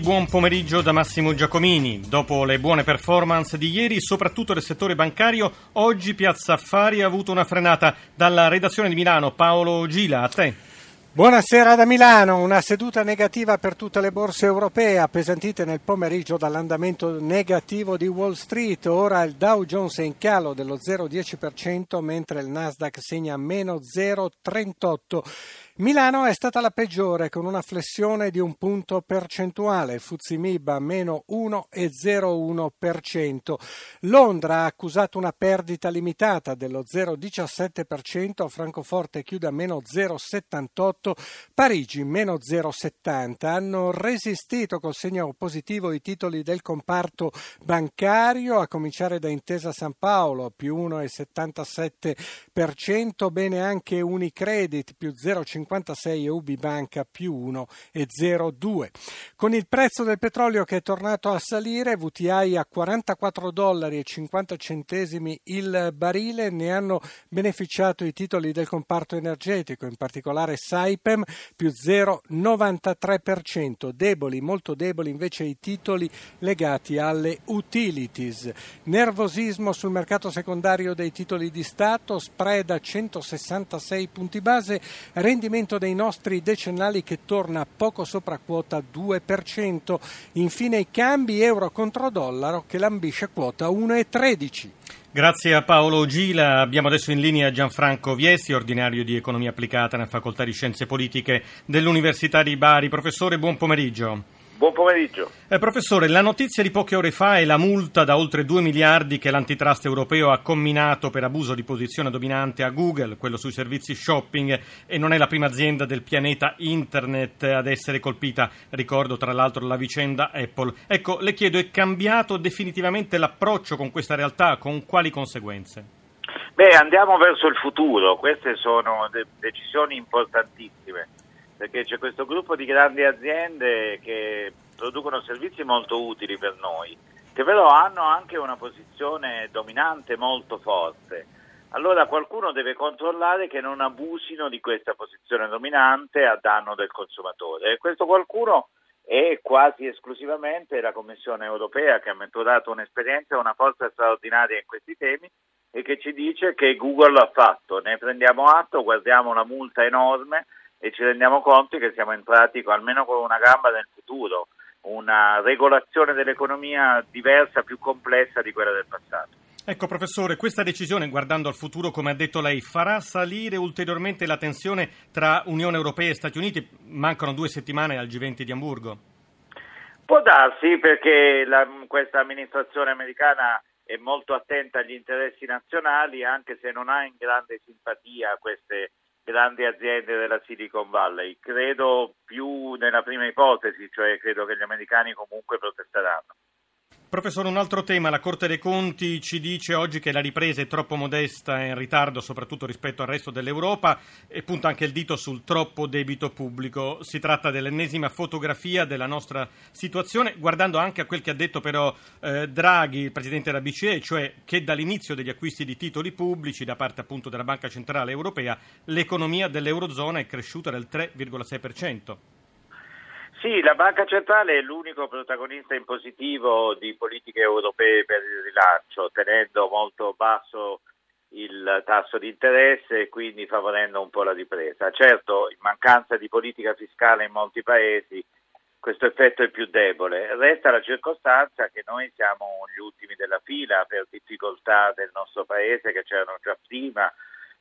Buon pomeriggio da Massimo Giacomini. Dopo le buone performance di ieri, soprattutto nel settore bancario, oggi Piazza Affari ha avuto una frenata. Dalla redazione di Milano, Paolo Gila, a te. Buonasera da Milano, una seduta negativa per tutte le borse europee, appesantite nel pomeriggio dall'andamento negativo di Wall Street. Ora il Dow Jones è in calo dello 0,10%, mentre il Nasdaq segna meno 0,38%. Milano è stata la peggiore con una flessione di un punto percentuale, Fuzimib meno 1,01%. Londra ha accusato una perdita limitata dello 0,17%, Francoforte chiude a meno 0,78%, Parigi meno 0,70%. Hanno resistito col segno positivo i titoli del comparto bancario, a cominciare da Intesa San Paolo più 1,77%, bene anche Unicredit più 0,50%. 56 e UBI Banca più 1,02. Con il prezzo del petrolio che è tornato a salire, VTI a 44 dollari e 50 centesimi il barile, ne hanno beneficiato i titoli del comparto energetico, in particolare Saipem più 0,93%, deboli, molto deboli invece i titoli legati alle utilities. Nervosismo sul mercato secondario dei titoli di Stato, spread a 166 punti base, rendimento rendimento dei nostri decennali che torna poco sopra quota 2%. Infine i cambi euro contro dollaro che lambisce quota 1,13. Grazie a Paolo Gila. Abbiamo adesso in linea Gianfranco Viesi, ordinario di economia applicata nella facoltà di scienze politiche dell'Università di Bari. Professore, buon pomeriggio. Buon pomeriggio. Eh, professore, la notizia di poche ore fa è la multa da oltre 2 miliardi che l'antitrust europeo ha comminato per abuso di posizione dominante a Google, quello sui servizi shopping, e non è la prima azienda del pianeta internet ad essere colpita. Ricordo tra l'altro la vicenda Apple. Ecco, le chiedo, è cambiato definitivamente l'approccio con questa realtà? Con quali conseguenze? Beh, andiamo verso il futuro, queste sono de- decisioni importantissime perché c'è questo gruppo di grandi aziende che producono servizi molto utili per noi, che però hanno anche una posizione dominante molto forte. Allora qualcuno deve controllare che non abusino di questa posizione dominante a danno del consumatore e questo qualcuno è quasi esclusivamente la Commissione europea che ha maturato un'esperienza e una forza straordinaria in questi temi e che ci dice che Google l'ha fatto. Ne prendiamo atto, guardiamo la multa enorme e ci rendiamo conto che siamo entrati con, almeno con una gamba nel futuro, una regolazione dell'economia diversa, più complessa di quella del passato. Ecco professore, questa decisione, guardando al futuro, come ha detto lei, farà salire ulteriormente la tensione tra Unione Europea e Stati Uniti? Mancano due settimane al G20 di Hamburgo. Può darsi perché la, questa amministrazione americana è molto attenta agli interessi nazionali, anche se non ha in grande simpatia queste grandi aziende della Silicon Valley. Credo più nella prima ipotesi, cioè credo che gli americani comunque protesteranno. Professore, un altro tema. La Corte dei Conti ci dice oggi che la ripresa è troppo modesta e in ritardo, soprattutto rispetto al resto dell'Europa, e punta anche il dito sul troppo debito pubblico. Si tratta dell'ennesima fotografia della nostra situazione, guardando anche a quel che ha detto però eh, Draghi, il Presidente della BCE, cioè che dall'inizio degli acquisti di titoli pubblici da parte appunto della Banca Centrale Europea, l'economia dell'Eurozona è cresciuta del 3,6%. Sì, la Banca Centrale è l'unico protagonista in positivo di politiche europee per il rilancio, tenendo molto basso il tasso di interesse e quindi favorendo un po' la ripresa. Certo, in mancanza di politica fiscale in molti paesi questo effetto è più debole. Resta la circostanza che noi siamo gli ultimi della fila per difficoltà del nostro paese che c'erano già prima,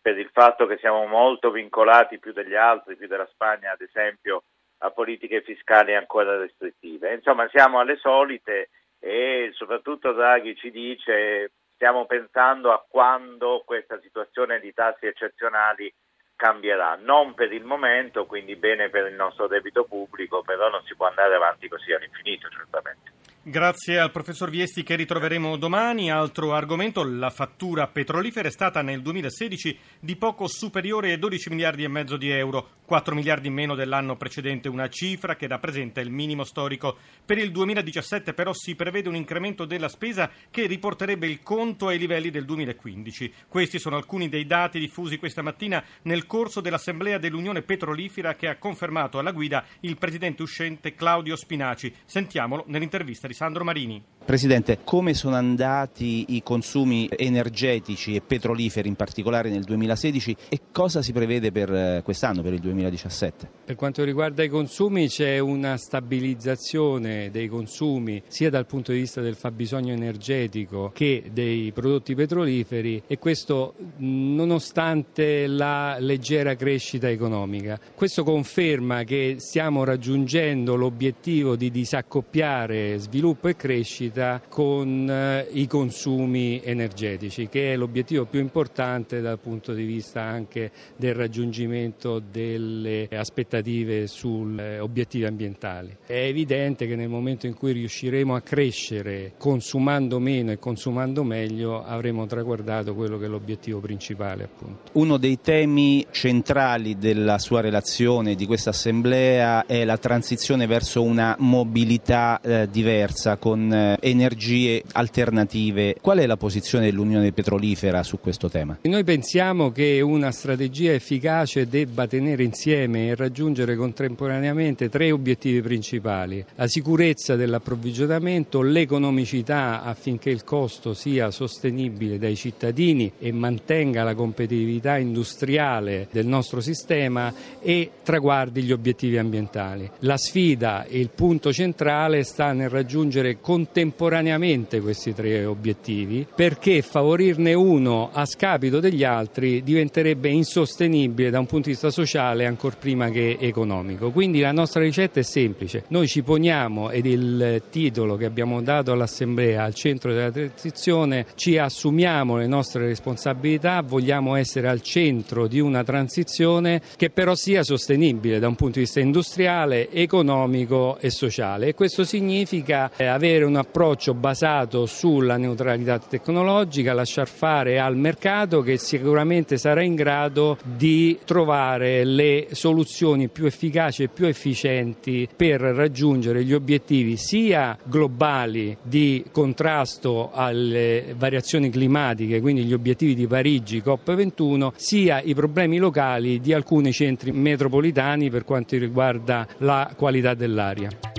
per il fatto che siamo molto vincolati più degli altri, più della Spagna ad esempio, a politiche fiscali ancora restrittive. Insomma, siamo alle solite e soprattutto Draghi ci dice stiamo pensando a quando questa situazione di tassi eccezionali cambierà, non per il momento, quindi bene per il nostro debito pubblico, però non si può andare avanti così all'infinito certamente. Grazie al professor Viesti che ritroveremo domani. Altro argomento, la fattura petrolifera è stata nel 2016 di poco superiore ai 12 miliardi e mezzo di euro, 4 miliardi in meno dell'anno precedente, una cifra che rappresenta il minimo storico. Per il 2017 però si prevede un incremento della spesa che riporterebbe il conto ai livelli del 2015. Questi sono alcuni dei dati diffusi questa mattina nel corso dell'Assemblea dell'Unione Petrolifera che ha confermato alla guida il presidente uscente Claudio Spinaci. Sentiamolo nell'intervista Sandro Marini. Presidente, come sono andati i consumi energetici e petroliferi in particolare nel 2016 e cosa si prevede per eh, quest'anno, per il 2017? Per quanto riguarda i consumi c'è una stabilizzazione dei consumi sia dal punto di vista del fabbisogno energetico che dei prodotti petroliferi e questo nonostante la leggera crescita economica. Questo conferma che stiamo raggiungendo l'obiettivo di disaccoppiare sviluppo sviluppo e crescita con eh, i consumi energetici, che è l'obiettivo più importante dal punto di vista anche del raggiungimento delle aspettative sugli eh, obiettivi ambientali. È evidente che nel momento in cui riusciremo a crescere consumando meno e consumando meglio avremo traguardato quello che è l'obiettivo principale. Appunto. Uno dei temi centrali della sua relazione di questa assemblea è la transizione verso una mobilità eh, diversa diversa, con eh, energie alternative. Qual è la posizione dell'Unione Petrolifera su questo tema? Noi pensiamo che una strategia efficace debba tenere insieme e raggiungere contemporaneamente tre obiettivi principali. La sicurezza dell'approvvigionamento, l'economicità affinché il costo sia sostenibile dai cittadini e mantenga la competitività industriale del nostro sistema e traguardi gli obiettivi ambientali. La sfida e il punto centrale sta nel raggiungere raggiungere contemporaneamente questi tre obiettivi perché favorirne uno a scapito degli altri diventerebbe insostenibile da un punto di vista sociale ancor prima che economico. Quindi la nostra ricetta è semplice, noi ci poniamo ed il titolo che abbiamo dato all'Assemblea al centro della transizione, ci assumiamo le nostre responsabilità, vogliamo essere al centro di una transizione che però sia sostenibile da un punto di vista industriale, economico e sociale e questo significa avere un approccio basato sulla neutralità tecnologica, lasciar fare al mercato che sicuramente sarà in grado di trovare le soluzioni più efficaci e più efficienti per raggiungere gli obiettivi sia globali di contrasto alle variazioni climatiche, quindi gli obiettivi di Parigi COP21, sia i problemi locali di alcuni centri metropolitani per quanto riguarda la qualità dell'aria.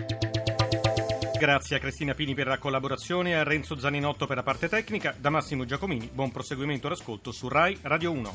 Grazie a Cristina Pini per la collaborazione, a Renzo Zaninotto per la parte tecnica, da Massimo Giacomini, buon proseguimento all'ascolto su Rai Radio 1.